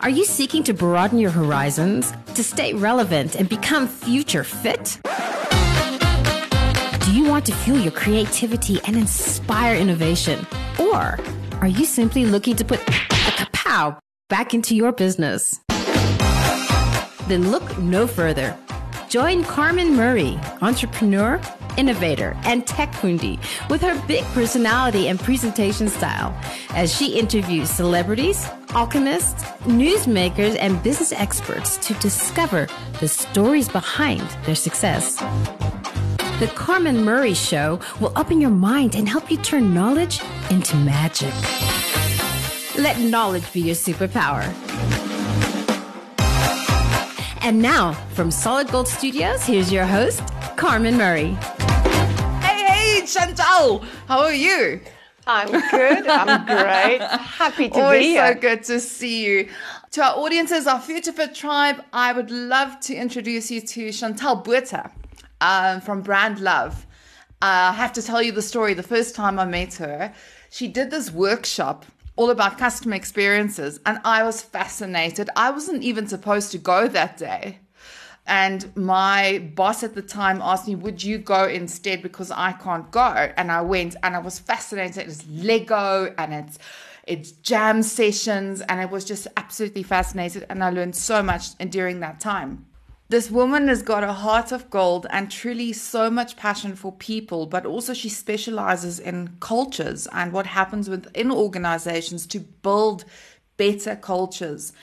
Are you seeking to broaden your horizons, to stay relevant and become future fit? Do you want to fuel your creativity and inspire innovation? Or are you simply looking to put a kapow back into your business? Then look no further. Join Carmen Murray, entrepreneur, innovator, and tech fundi, with her big personality and presentation style as she interviews celebrities, alchemists, newsmakers, and business experts to discover the stories behind their success. The Carmen Murray Show will open your mind and help you turn knowledge into magic. Let knowledge be your superpower. And now, from Solid Gold Studios, here's your host, Carmen Murray. Hey, hey, Chantel, how are you? I'm good. I'm great. Happy to Always be here. so good to see you. To our audiences, our Future Fit tribe, I would love to introduce you to Chantel Botha um, from Brand Love. Uh, I have to tell you the story. The first time I met her, she did this workshop all about customer experiences, and I was fascinated. I wasn't even supposed to go that day. And my boss at the time asked me, Would you go instead? Because I can't go. And I went and I was fascinated. It's Lego and it's it's jam sessions, and I was just absolutely fascinated. And I learned so much during that time. This woman has got a heart of gold and truly so much passion for people, but also she specializes in cultures and what happens within organizations to build better cultures.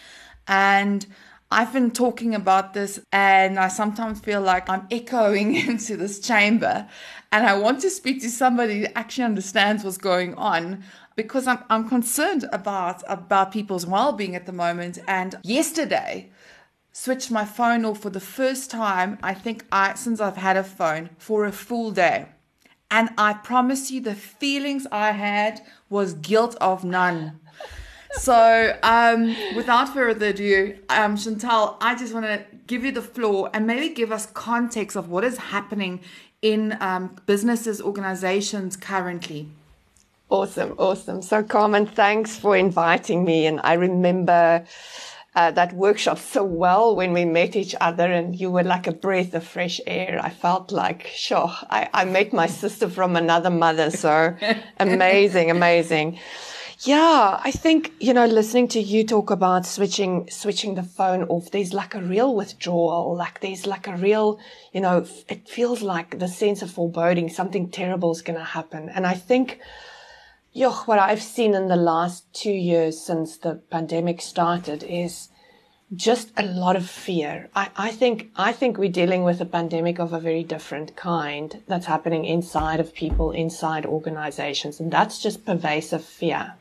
And I've been talking about this, and I sometimes feel like I'm echoing into this chamber. And I want to speak to somebody that actually understands what's going on because I'm, I'm concerned about, about people's well being at the moment. And yesterday, switched my phone off for the first time I think I since I've had a phone for a full day. And I promise you the feelings I had was guilt of none. So, um, without further ado, um, Chantel, I just want to give you the floor and maybe give us context of what is happening in um, businesses, organizations currently. Awesome, awesome. So, Carmen, thanks for inviting me. And I remember uh, that workshop so well when we met each other, and you were like a breath of fresh air. I felt like, sure, I, I met my sister from another mother. So, amazing, amazing. Yeah, I think, you know, listening to you talk about switching, switching the phone off, there's like a real withdrawal. Like there's like a real, you know, it feels like the sense of foreboding, something terrible is going to happen. And I think, yo, what I've seen in the last two years since the pandemic started is just a lot of fear. I, I think, I think we're dealing with a pandemic of a very different kind that's happening inside of people, inside organizations. And that's just pervasive fear.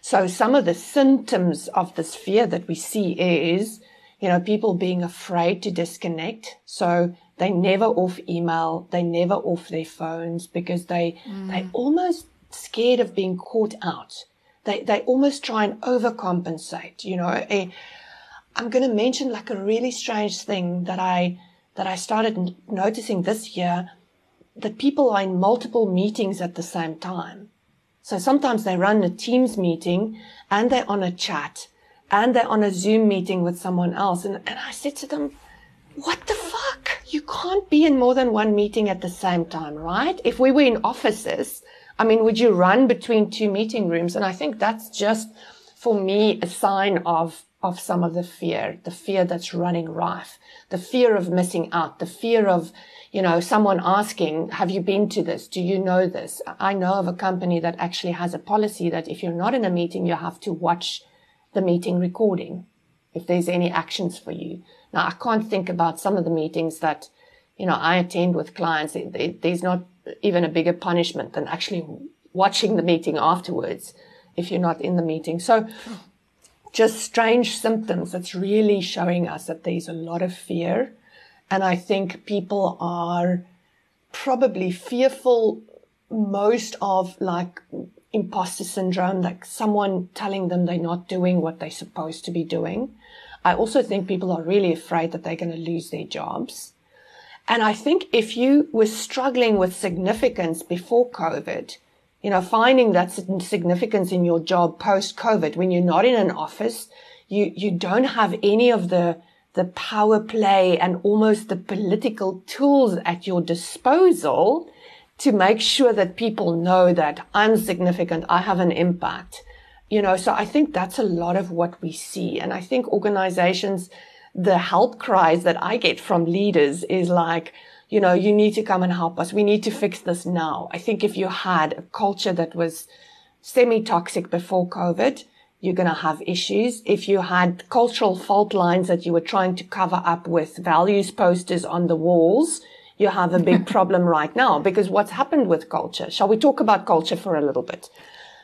So some of the symptoms of this fear that we see is, you know, people being afraid to disconnect. So they never off email, they never off their phones because they, mm. they almost scared of being caught out. They, they almost try and overcompensate, you know, I'm going to mention like a really strange thing that I, that I started noticing this year that people are in multiple meetings at the same time. So sometimes they run a Teams meeting and they're on a chat and they're on a Zoom meeting with someone else. And, and I said to them, what the fuck? You can't be in more than one meeting at the same time, right? If we were in offices, I mean, would you run between two meeting rooms? And I think that's just for me a sign of of some of the fear, the fear that's running rife, the fear of missing out, the fear of, you know, someone asking, have you been to this? Do you know this? I know of a company that actually has a policy that if you're not in a meeting, you have to watch the meeting recording if there's any actions for you. Now, I can't think about some of the meetings that, you know, I attend with clients. There's not even a bigger punishment than actually watching the meeting afterwards if you're not in the meeting. So just strange symptoms that's really showing us that there's a lot of fear. And I think people are probably fearful most of like imposter syndrome, like someone telling them they're not doing what they're supposed to be doing. I also think people are really afraid that they're going to lose their jobs. And I think if you were struggling with significance before COVID, you know, finding that significance in your job post COVID when you're not in an office, You, you don't have any of the, the power play and almost the political tools at your disposal to make sure that people know that I'm significant. I have an impact. You know, so I think that's a lot of what we see. And I think organizations, the help cries that I get from leaders is like, you know, you need to come and help us. We need to fix this now. I think if you had a culture that was semi-toxic before COVID, you're going to have issues. If you had cultural fault lines that you were trying to cover up with values posters on the walls, you have a big problem right now because what's happened with culture. Shall we talk about culture for a little bit?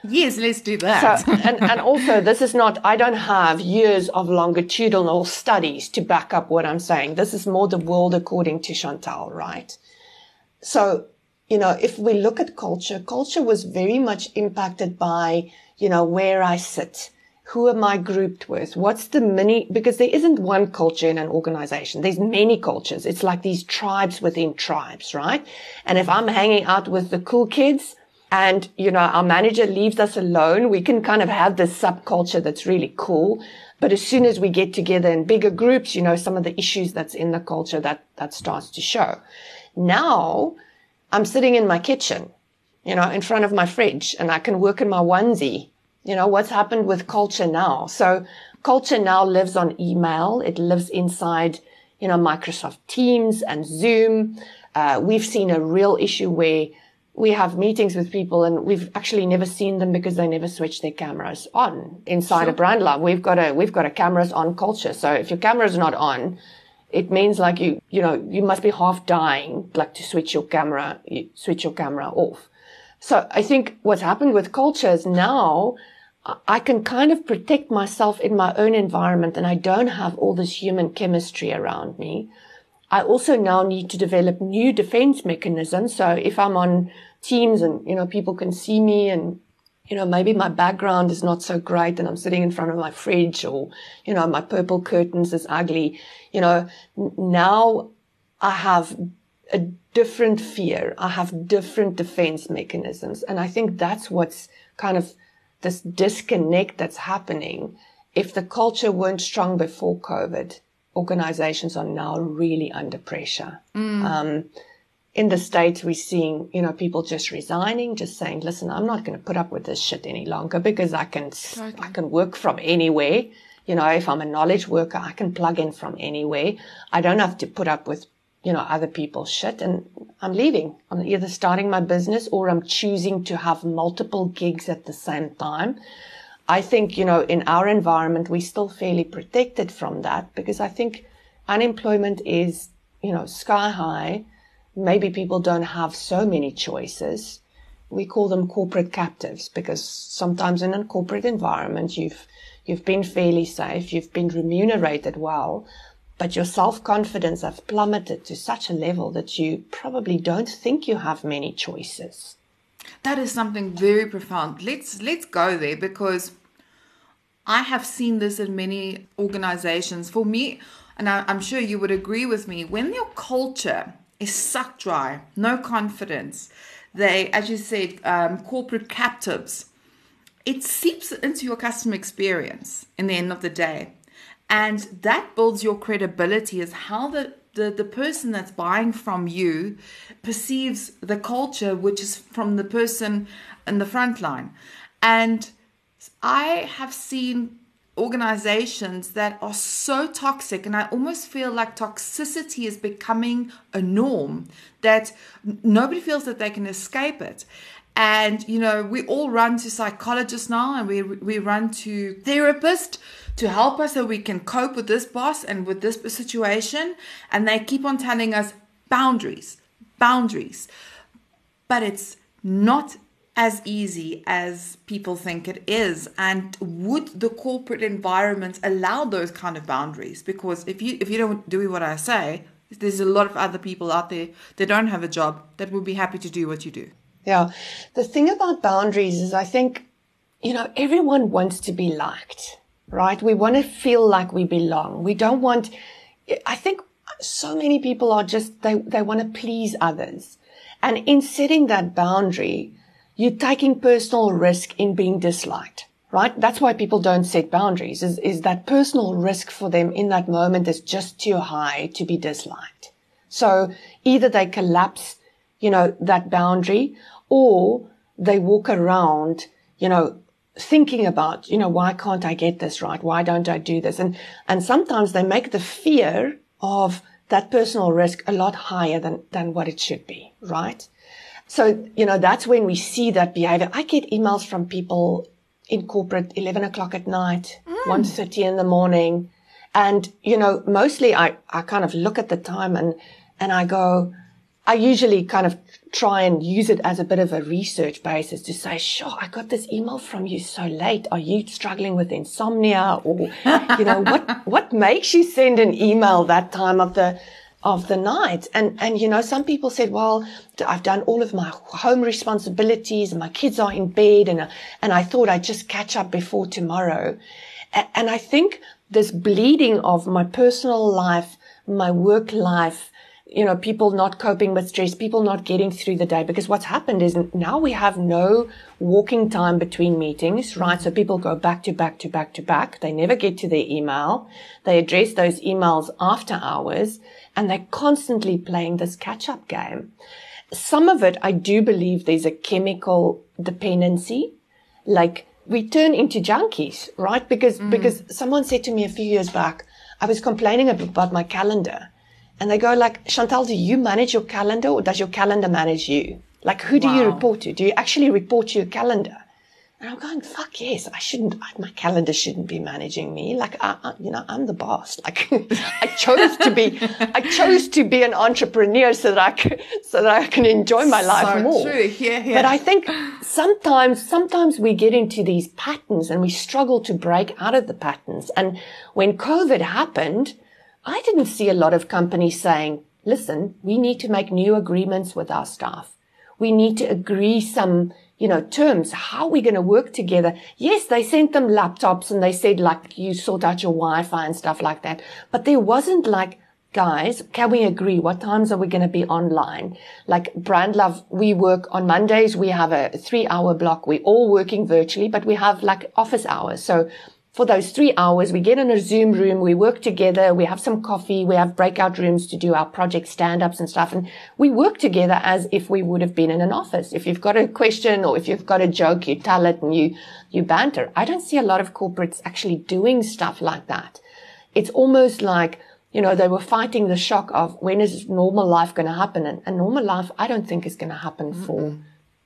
Yes, let's do that. So, and, and also, this is not, I don't have years of longitudinal studies to back up what I'm saying. This is more the world according to Chantel, right? So, you know, if we look at culture, culture was very much impacted by, you know, where I sit. Who am I grouped with? What's the mini, because there isn't one culture in an organization. There's many cultures. It's like these tribes within tribes, right? And if I'm hanging out with the cool kids, and, you know, our manager leaves us alone, we can kind of have this subculture that's really cool. But as soon as we get together in bigger groups, you know, some of the issues that's in the culture that, that starts to show. Now I'm sitting in my kitchen, you know, in front of my fridge and I can work in my onesie. You know, what's happened with culture now? So culture now lives on email. It lives inside, you know, Microsoft Teams and Zoom. Uh, we've seen a real issue where we have meetings with people and we've actually never seen them because they never switch their cameras on inside sure. a Brand Love. We've got a, we've got a cameras on culture. So if your camera's not on, it means like you, you know, you must be half dying, like to switch your camera, you switch your camera off. So I think what's happened with culture is now I can kind of protect myself in my own environment and I don't have all this human chemistry around me. I also now need to develop new defense mechanisms. So if I'm on teams and, you know, people can see me and, you know, maybe my background is not so great and I'm sitting in front of my fridge or, you know, my purple curtains is ugly. You know, now I have a different fear. I have different defense mechanisms. And I think that's what's kind of this disconnect that's happening. If the culture weren't strong before COVID, organizations are now really under pressure. Mm. Um, in the States, we're seeing, you know, people just resigning, just saying, listen, I'm not going to put up with this shit any longer because I can, totally. I can work from anywhere. You know, if I'm a knowledge worker, I can plug in from anywhere. I don't have to put up with, you know, other people's shit and I'm leaving. I'm either starting my business or I'm choosing to have multiple gigs at the same time. I think, you know, in our environment, we're still fairly protected from that because I think unemployment is, you know, sky high maybe people don't have so many choices. We call them corporate captives because sometimes in a corporate environment, you've, you've been fairly safe, you've been remunerated well, but your self-confidence has plummeted to such a level that you probably don't think you have many choices. That is something very profound. Let's let's go there because I have seen this in many organizations. For me, and I, am sure you would agree with me, when your culture is sucked dry, no confidence. They, as you said, um, corporate captives. It seeps into your customer experience in the end of the day. And that builds your credibility as how the, the, the person that's buying from you perceives the culture, which is from the person in the front line. And I have seen organizations that are so toxic and i almost feel like toxicity is becoming a norm that nobody feels that they can escape it. And you know we all run to psychologists now and we we run to therapists to help us so we can cope with this boss and with this situation and they keep on telling us boundaries boundaries. But it's not as easy as people think it is. And would the corporate environment allow those kind of boundaries? Because if you if you don't do what i say there's a lot of other people out there that don't have a job that would be happy to do what you do. Yeah. The thing about boundaries is i think you know everyone wants to be liked right? We want to feel like we belong. We don't want i think so many people are just they they want to please others. And in setting that boundary you're taking personal risk in being disliked, right? That's why people don't set boundaries is, is that personal risk for them in that moment is just too high to be disliked. So either they collapse, you know, that boundary or they walk around, you know, thinking about, you know, why can't I get this right? Why don't I do this? And, and sometimes they make the fear of that personal risk a lot higher than, than what it should be, right? So, you know, that's when we see that behavior. I get emails from people in corporate 11 o'clock at night, mm. 1.30 in the morning. And, you know, mostly I, I kind of look at the time and, and I go, I usually kind of try and use it as a bit of a research basis to say, sure, I got this email from you so late. Are you struggling with insomnia or, you know, what, what makes you send an email that time of the, of the night? And, and, you know, some people said, well, I've done all of my home responsibilities and my kids are in bed and, and I thought I'd just catch up before tomorrow. And I think this bleeding of my personal life, my work life, you know, people not coping with stress, people not getting through the day. Because what's happened is now we have no walking time between meetings, right? So people go back to back to back to back. They never get to their email. They address those emails after hours and they're constantly playing this catch up game. Some of it, I do believe there's a chemical dependency. Like we turn into junkies, right? Because, mm. because someone said to me a few years back, I was complaining about my calendar and they go like, Chantel, do you manage your calendar or does your calendar manage you? Like, who do wow. you report to? Do you actually report to your calendar? And I'm going, fuck yes, I shouldn't, my calendar shouldn't be managing me. Like, I, I, you know, I'm the boss. Like, I chose to be, I chose to be an entrepreneur so that I can, so that I can enjoy my life so more. True. Yeah, yeah. But I think sometimes, sometimes we get into these patterns and we struggle to break out of the patterns. And when COVID happened, I didn't see a lot of companies saying, listen, we need to make new agreements with our staff. We need to agree some, you know, terms. How are we going to work together? Yes, they sent them laptops and they said like you sort out your Wi-Fi and stuff like that. But there wasn't like, guys, can we agree? What times are we going to be online? Like brand love, we work on Mondays. We have a three hour block. We're all working virtually, but we have like office hours. So for those three hours, we get in a Zoom room, we work together, we have some coffee, we have breakout rooms to do our project stand-ups and stuff. And we work together as if we would have been in an office. If you've got a question or if you've got a joke, you tell it and you, you banter. I don't see a lot of corporates actually doing stuff like that. It's almost like, you know, they were fighting the shock of when is normal life going to happen? And, and normal life, I don't think is going to happen mm-hmm. for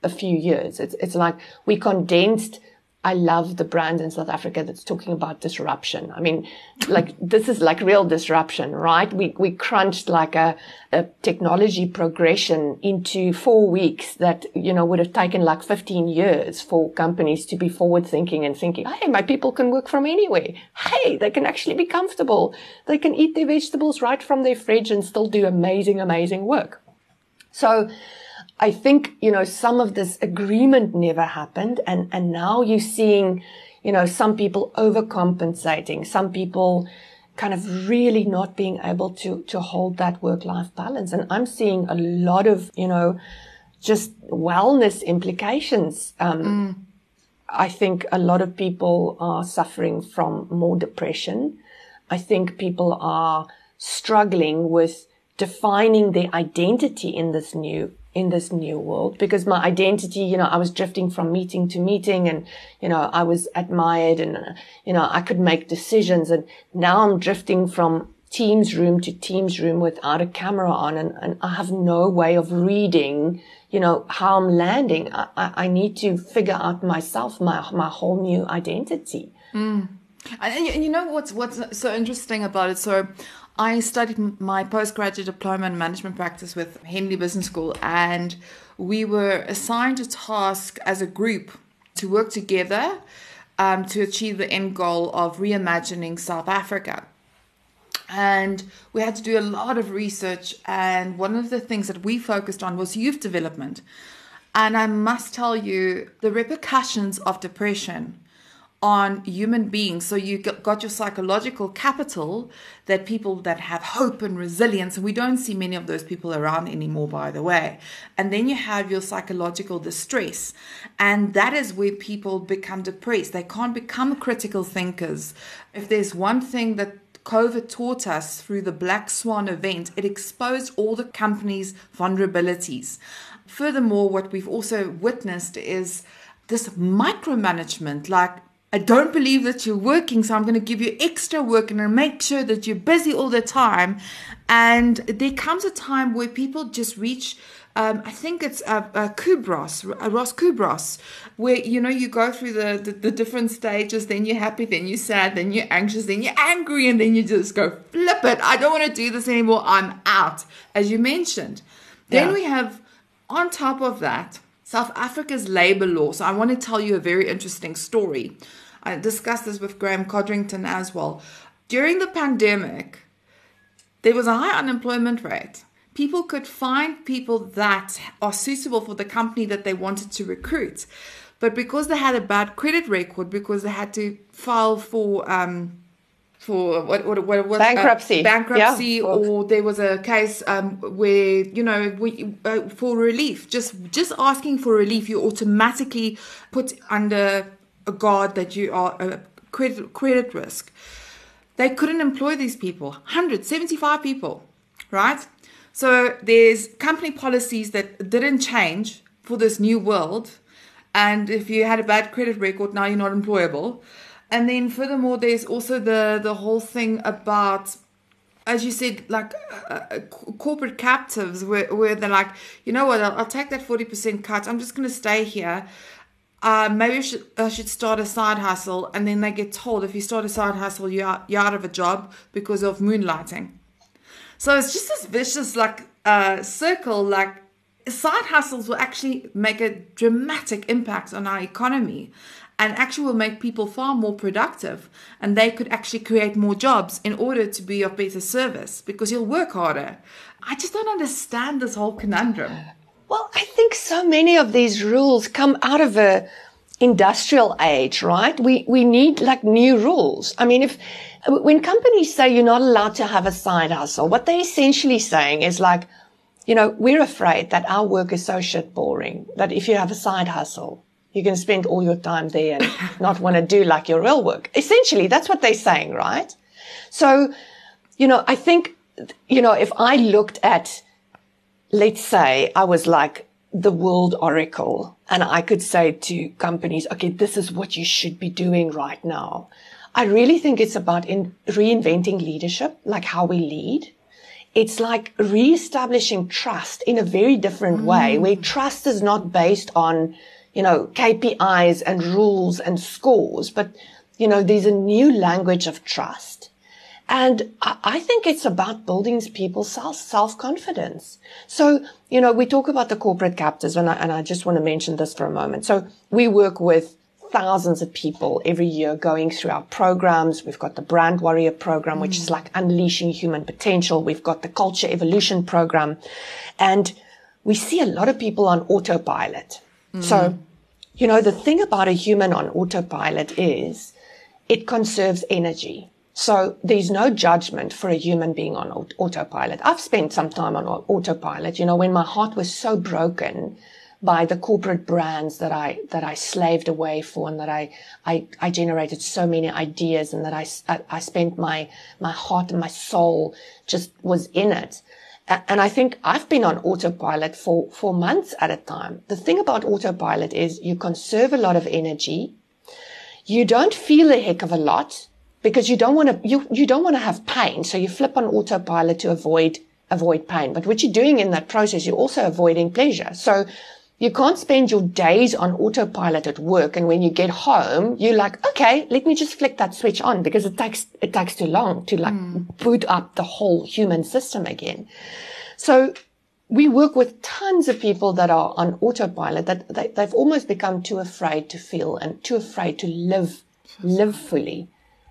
a few years. It's, it's like we condensed I love the brand in South Africa that's talking about disruption. I mean, like this is like real disruption, right? We, we crunched like a, a technology progression into four weeks that, you know, would have taken like 15 years for companies to be forward thinking and thinking, Hey, my people can work from anywhere. Hey, they can actually be comfortable. They can eat their vegetables right from their fridge and still do amazing, amazing work. So, I think, you know, some of this agreement never happened. And, and now you're seeing, you know, some people overcompensating, some people kind of really not being able to, to hold that work life balance. And I'm seeing a lot of, you know, just wellness implications. Um, mm. I think a lot of people are suffering from more depression. I think people are struggling with defining their identity in this new in this new world because my identity, you know, I was drifting from meeting to meeting and, you know, I was admired and, you know, I could make decisions and now I'm drifting from team's room to team's room without a camera on and, and I have no way of reading, you know, how I'm landing. I, I need to figure out myself, my, my whole new identity. Mm. And you know what's what's so interesting about it? So I studied my postgraduate diploma in management practice with Henley Business School, and we were assigned a task as a group to work together um, to achieve the end goal of reimagining South Africa. And we had to do a lot of research, and one of the things that we focused on was youth development. And I must tell you, the repercussions of depression on human beings. So you got your psychological capital that people that have hope and resilience, and we don't see many of those people around anymore, by the way. And then you have your psychological distress, and that is where people become depressed. They can't become critical thinkers. If there's one thing that COVID taught us through the Black Swan event, it exposed all the companies' vulnerabilities. Furthermore, what we've also witnessed is this micromanagement like I don't believe that you're working, so I'm going to give you extra work and make sure that you're busy all the time. And there comes a time where people just reach, um, I think it's a, a Kubros, a Ross Kubros, where you know you go through the, the, the different stages. Then you're happy, then you're sad, then you're anxious, then you're angry, and then you just go flip it. I don't want to do this anymore. I'm out, as you mentioned. Then yeah. we have on top of that South Africa's labor law. So I want to tell you a very interesting story. I discussed this with Graeme Codrington as well. During the pandemic, there was a high unemployment rate. People could find people that are suitable for the company that they wanted to recruit. But because they had a bad credit record, because they had to file for um, for what what what, what bankruptcy, uh, bankruptcy, yeah. or there was a case um, where you know we, uh, for relief, just just asking for relief, you automatically put under a guard that you are a credit credit risk. They couldn't employ these people, 175 people, right? So there's company policies that didn't change for this new world, and if you had a bad credit record, now you're not employable. And then furthermore, there's also the the whole thing about as you said, like uh, uh corporate captives, where, where they're like, you know what, I'll, I'll take that 40% cut. I'm just going to stay here. Uh, maybe I should, I should start a side hustle. And then they get told if you start a side hustle, you're out, you're out of a job because of moonlighting. So it's just this vicious, like, uh, circle. Like, side hustles will actually make a dramatic impact on our economy and actually will make people far more productive and they could actually create more jobs in order to be of better service because you'll work harder. I just don't understand this whole conundrum. Well, I think so many of these rules come out of a industrial age, right? We we need like new rules. I mean, if when companies say you're not allowed to have a side hustle, what they're essentially saying is like, you know, we're afraid that our work is so shit boring that if you have a side hustle, you can spend all your time there and not want to do like your real work. Essentially, that's what they're saying, right? So, you know, I think, you know, if I looked at, let's say I was like the world oracle and I could say to companies, okay, this is what you should be doing right now. I really think it's about in reinventing leadership, like how we lead. It's like reestablishing trust in a very different mm. way where trust is not based on you know, KPIs and rules and scores, but, you know, there's a new language of trust. And I think it's about building people's self, self-confidence. So, you know, we talk about the corporate captives and I, and I just want to mention this for a moment. So we work with thousands of people every year going through our programs. We've got the brand warrior program, which mm. is like unleashing human potential. We've got the culture evolution program and we see a lot of people on autopilot. Mm. So, you know, the thing about a human on autopilot is it conserves energy. So there's no judgment for a human being on autopilot. I've spent some time on autopilot, you know, when my heart was so broken by the corporate brands that I, that I slaved away for and that I, I, I generated so many ideas and that I, I, I spent my, my heart and my soul just was in it. And I think I've been on autopilot for, for months at a time. The thing about autopilot is you conserve a lot of energy. You don't feel a heck of a lot because you don't want to, you, you don't want to have pain. So you flip on autopilot to avoid, avoid pain. But what you're doing in that process, you're also avoiding pleasure. So you can't spend your days on autopilot at work. And when you get home, you're like, okay, let me just flick that switch on because it takes, it takes too long to like mm. boot up the whole human system again. So we work with tons of people that are on autopilot that they, they've almost become too afraid to feel and too afraid to live, live fully.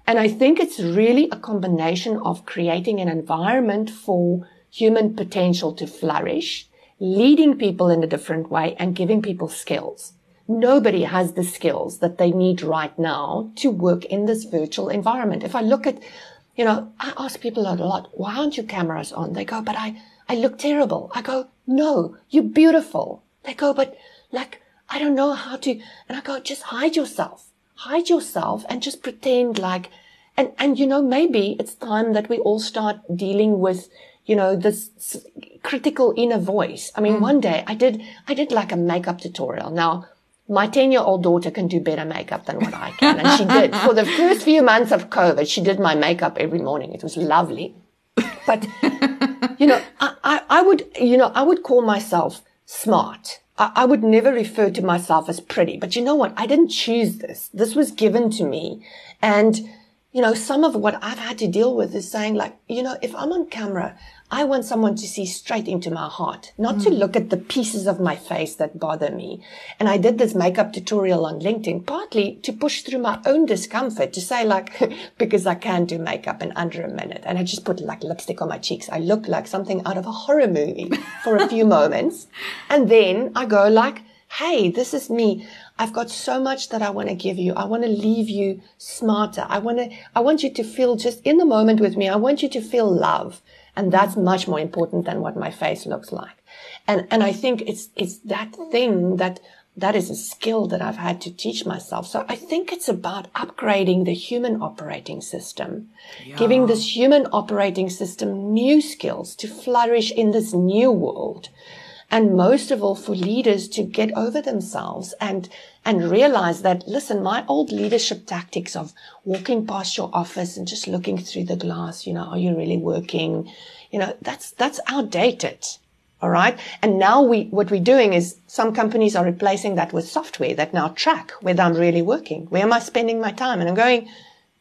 And I think it's really a combination of creating an environment for human potential to flourish leading people in a different way and giving people skills. nobody has the skills that they need right now to work in this virtual environment. If I look at, you know, I ask people a lot, why aren't your cameras on? They go, but I, I look terrible. I go, no, you're beautiful. They go, but like, I don't know how to, and I go, just hide yourself, hide yourself and just pretend like, and, and, you know, maybe it's time that we all start dealing with, you know, this critical inner voice. I mean, mm. one day I did, I did like a makeup tutorial. Now, my 10 year old daughter can do better makeup than what I can. And she did. For the first few months of COVID, she did my makeup every morning. It was lovely. But, you know, I, I, I would, you know, I would call myself smart. I, I would never refer to myself as pretty. But you know what? I didn't choose this. This was given to me. And, you know, some of what I've had to deal with is saying like, you know, if I'm on camera, I want someone to see straight into my heart, not mm. to look at the pieces of my face that bother me. And I did this makeup tutorial on LinkedIn partly to push through my own discomfort to say like, because I can do makeup in under a minute. And I just put like lipstick on my cheeks. I look like something out of a horror movie for a few moments. And then I go like, Hey, this is me. I've got so much that I want to give you. I want to leave you smarter. I want to, I want you to feel just in the moment with me. I want you to feel love. And that's much more important than what my face looks like. And, and I think it's, it's that thing that, that is a skill that I've had to teach myself. So I think it's about upgrading the human operating system, yeah. giving this human operating system new skills to flourish in this new world. And most of all for leaders to get over themselves and, and realize that, listen, my old leadership tactics of walking past your office and just looking through the glass, you know, are you really working? You know, that's, that's outdated. All right. And now we, what we're doing is some companies are replacing that with software that now track whether I'm really working. Where am I spending my time? And I'm going,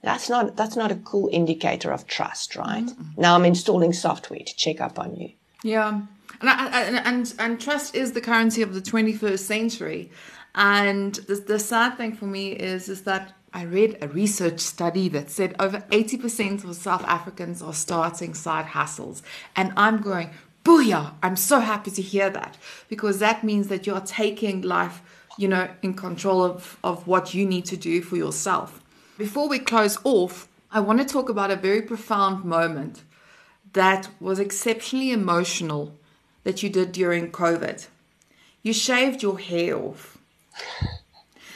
that's not, that's not a cool indicator of trust, right? Mm-hmm. Now I'm installing software to check up on you. Yeah. And, I, and, and, and trust is the currency of the 21st century. And the, the sad thing for me is, is that I read a research study that said over 80% of South Africans are starting side hustles. And I'm going, booyah, I'm so happy to hear that because that means that you're taking life, you know, in control of, of what you need to do for yourself. Before we close off, I want to talk about a very profound moment that was exceptionally emotional that you did during COVID. You shaved your hair off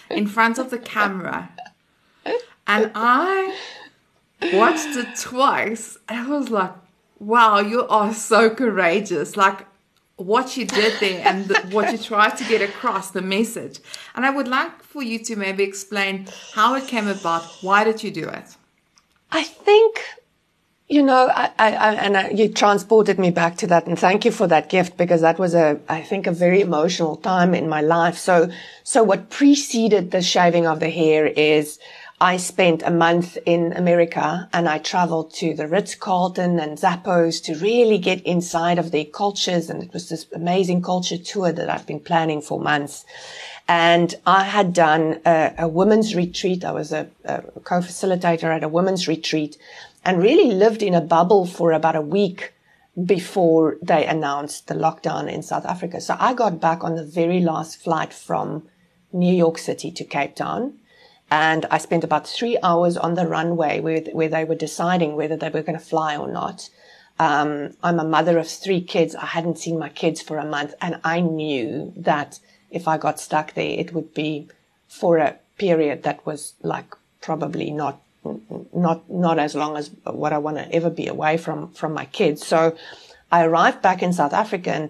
in front of the camera. And I watched it twice I was like, wow, you are so courageous. Like what you did there and the, what you tried to get across, the message. And I would like for you to maybe explain how it came about. Why did you do it? I think you know, I, I, and I, you transported me back to that, and thank you for that gift because that was a, I think, a very emotional time in my life. So, so what preceded the shaving of the hair is I spent a month in America and I traveled to the Ritz Carlton and Zappos to really get inside of their cultures. And it was this amazing culture tour that I've been planning for months. And I had done a, a women's retreat. I was a, a co-facilitator at a women's retreat and really lived in a bubble for about a week before they announced the lockdown in South Africa. So I got back on the very last flight from New York City to Cape Town. And I spent about three hours on the runway where, where they were deciding whether they were going to fly or not. Um, I'm a mother of three kids. I hadn't seen my kids for a month and I knew that if I got stuck there, it would be for a period that was like probably not not not as long as what I want to ever be away from from my kids. So I arrived back in South Africa and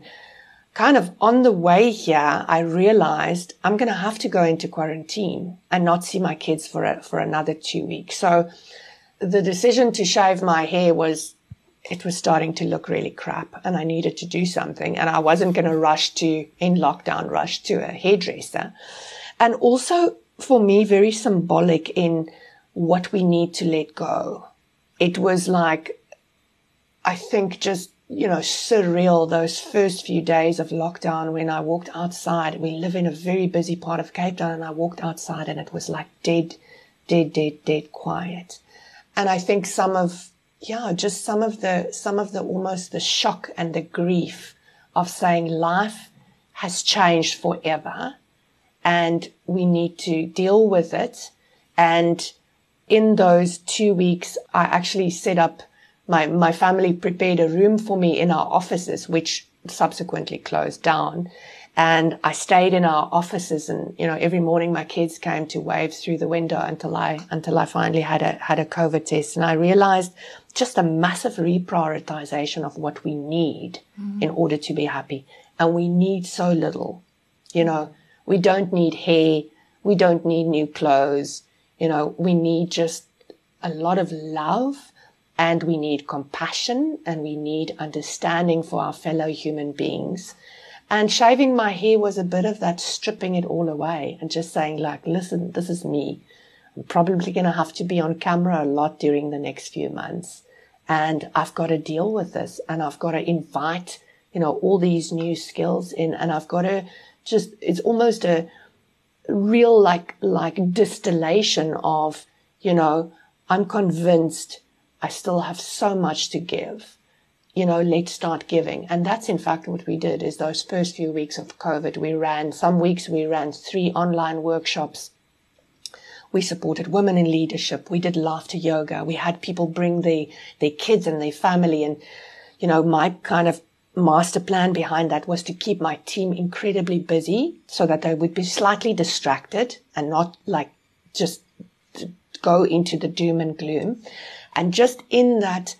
kind of on the way here, I realized I'm going to have to go into quarantine and not see my kids for a, for another two weeks. So the decision to shave my hair was it was starting to look really crap and I needed to do something and I wasn't going to rush to in lockdown rush to a hairdresser. And also for me, very symbolic in what we need to let go. It was like, I think just, you know, surreal those first few days of lockdown when I walked outside. We live in a very busy part of Cape Town and I walked outside and it was like dead, dead, dead, dead quiet. And I think some of, yeah, just some of the, some of the almost the shock and the grief of saying life has changed forever and we need to deal with it. And in those two weeks, I actually set up my, my family prepared a room for me in our offices, which subsequently closed down. And I stayed in our offices and, you know, every morning my kids came to wave through the window until I, until I finally had a, had a COVID test. And I realized just a massive reprioritization of what we need mm-hmm. in order to be happy. And we need so little, you know, we don't need hair. We don't need new clothes. You know, we need just a lot of love and we need compassion and we need understanding for our fellow human beings. And shaving my hair was a bit of that stripping it all away and just saying like, listen, this is me. I'm probably going to have to be on camera a lot during the next few months. And I've got to deal with this and I've got to invite, you know, all these new skills in and I've got to just, it's almost a real like, like distillation of, you know, I'm convinced I still have so much to give you know, let's start giving. And that's in fact what we did is those first few weeks of COVID, we ran, some weeks we ran three online workshops. We supported women in leadership. We did laughter yoga. We had people bring their their kids and their family. And, you know, my kind of master plan behind that was to keep my team incredibly busy so that they would be slightly distracted and not like just go into the doom and gloom. And just in that,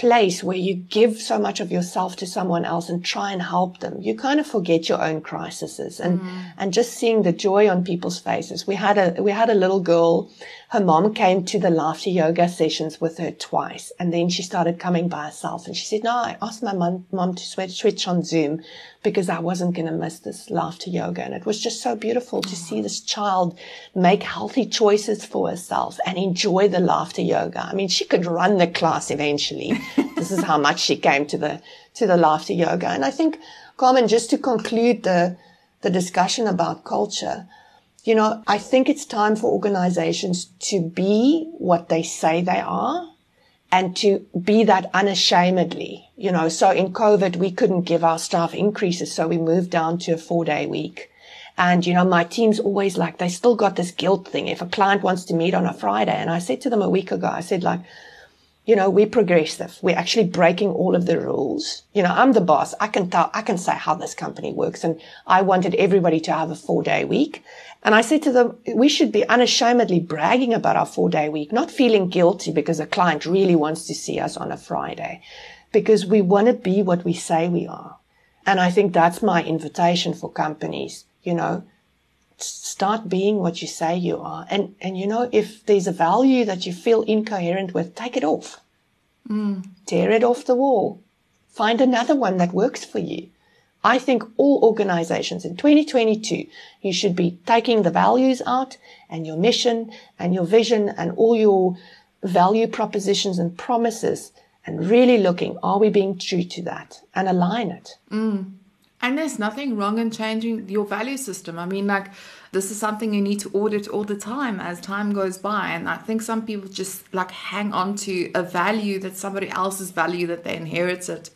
place where you give so much of yourself to someone else and try and help them, you kind of forget your own crises and, mm. and just seeing the joy on people's faces. We had a, we had a little girl. Her mom came to the laughter yoga sessions with her twice. And then she started coming by herself and she said, no, I asked my mom, mom to switch on Zoom because I wasn't going to miss this laughter yoga. And it was just so beautiful to see this child make healthy choices for herself and enjoy the laughter yoga. I mean, she could run the class eventually. this is how much she came to the, to the laughter yoga. And I think, Carmen, just to conclude the, the discussion about culture, you know, I think it's time for organizations to be what they say they are and to be that unashamedly, you know. So in COVID, we couldn't give our staff increases. So we moved down to a four day week. And, you know, my team's always like, they still got this guilt thing. If a client wants to meet on a Friday, and I said to them a week ago, I said like, you know, we're progressive. We're actually breaking all of the rules. You know, I'm the boss. I can tell, I can say how this company works. And I wanted everybody to have a four day week. And I said to them, we should be unashamedly bragging about our four day week, not feeling guilty because a client really wants to see us on a Friday, because we want to be what we say we are. And I think that's my invitation for companies, you know, start being what you say you are. And, and you know, if there's a value that you feel incoherent with, take it off. Mm. Tear it off the wall. Find another one that works for you. I think all organizations in 2022, you should be taking the values out and your mission and your vision and all your value propositions and promises and really looking, are we being true to that and align it? Mm. And there's nothing wrong in changing your value system. I mean, like, this is something you need to audit all the time as time goes by. And I think some people just like hang on to a value that somebody else's value that they inherited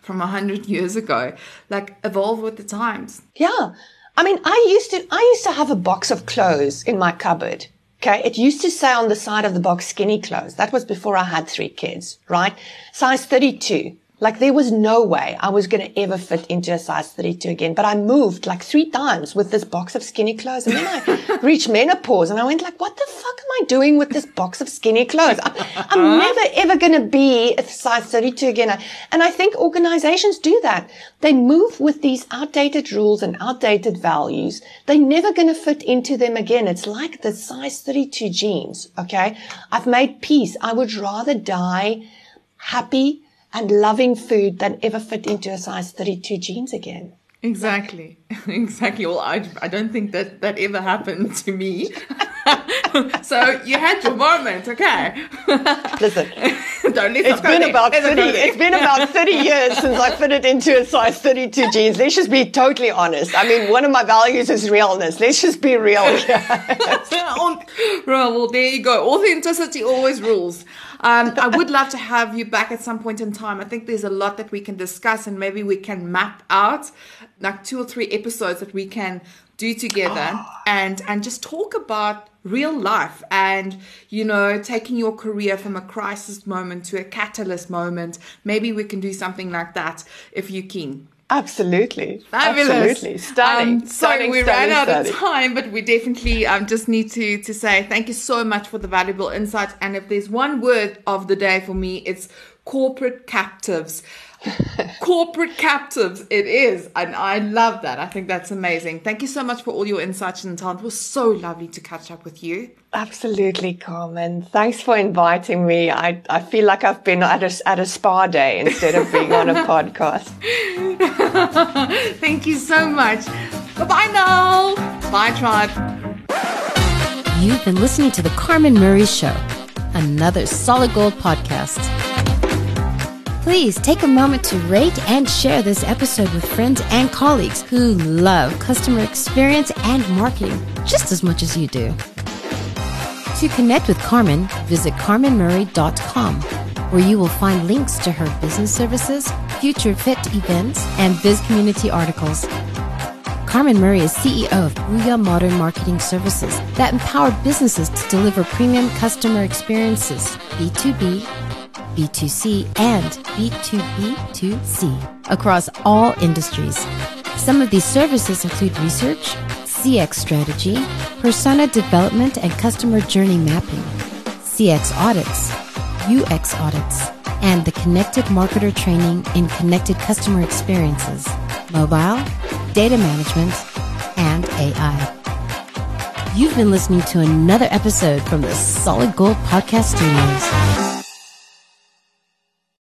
from a hundred years ago. Like evolve with the times. Yeah. I mean, I used to, I used to have a box of clothes in my cupboard. Okay. It used to say on the side of the box, skinny clothes. That was before I had three kids, right? Size 32. Like there was no way I was going to ever fit into a size 32 again. But I moved like three times with this box of skinny clothes. And then I reached menopause and I went like, what the fuck am I doing with this box of skinny clothes? I, am uh-huh. never ever going to be a size 32 again. And I think organizations do that. They move with these outdated rules and outdated values. They're never going to fit into them again. It's like the size 32 jeans. Okay. I've made peace. I would rather die happy and loving food than ever fit into a size 32 jeans again. Exactly. Exactly. Well, I, I don't think that that ever happened to me. so you had your moment, okay? Listen, don't listen. it's been about 30, it's been about 30 years since I fitted into a size 32 jeans. Let's just be totally honest. I mean, one of my values is realness. Let's just be real here. well, there you go. Authenticity always rules. Um, I would love to have you back at some point in time. I think there's a lot that we can discuss, and maybe we can map out like two or three episodes that we can do together and and just talk about real life and you know taking your career from a crisis moment to a catalyst moment maybe we can do something like that if you're keen Absolutely. Fabulous. Absolutely. Stunning. Um, stunning, so we stunning, ran out stunning. of time, but we definitely um, just need to to say thank you so much for the valuable insights. And if there's one word of the day for me, it's corporate captives. Corporate captives, it is, and I love that. I think that's amazing. Thank you so much for all your insights, Chantel. It was so lovely to catch up with you. Absolutely, Carmen. Thanks for inviting me. I, I feel like I've been at a, at a spa day instead of being on a podcast. Thank you so much. Bye bye now. Bye, tribe. You've been listening to The Carmen Murray Show, another solid gold podcast. Please take a moment to rate and share this episode with friends and colleagues who love customer experience and marketing just as much as you do. To connect with Carmen, visit carmenmurray.com, where you will find links to her business services, future fit events, and biz community articles. Carmen Murray is CEO of Booyah Modern Marketing Services that empower businesses to deliver premium customer experiences B2B, B2C, and B2B2C across all industries. Some of these services include research, CX strategy, persona development and customer journey mapping, CX audits, UX audits, and the connected marketer training in connected customer experiences, mobile, data management, and AI. You've been listening to another episode from the Solid Gold Podcast Studios.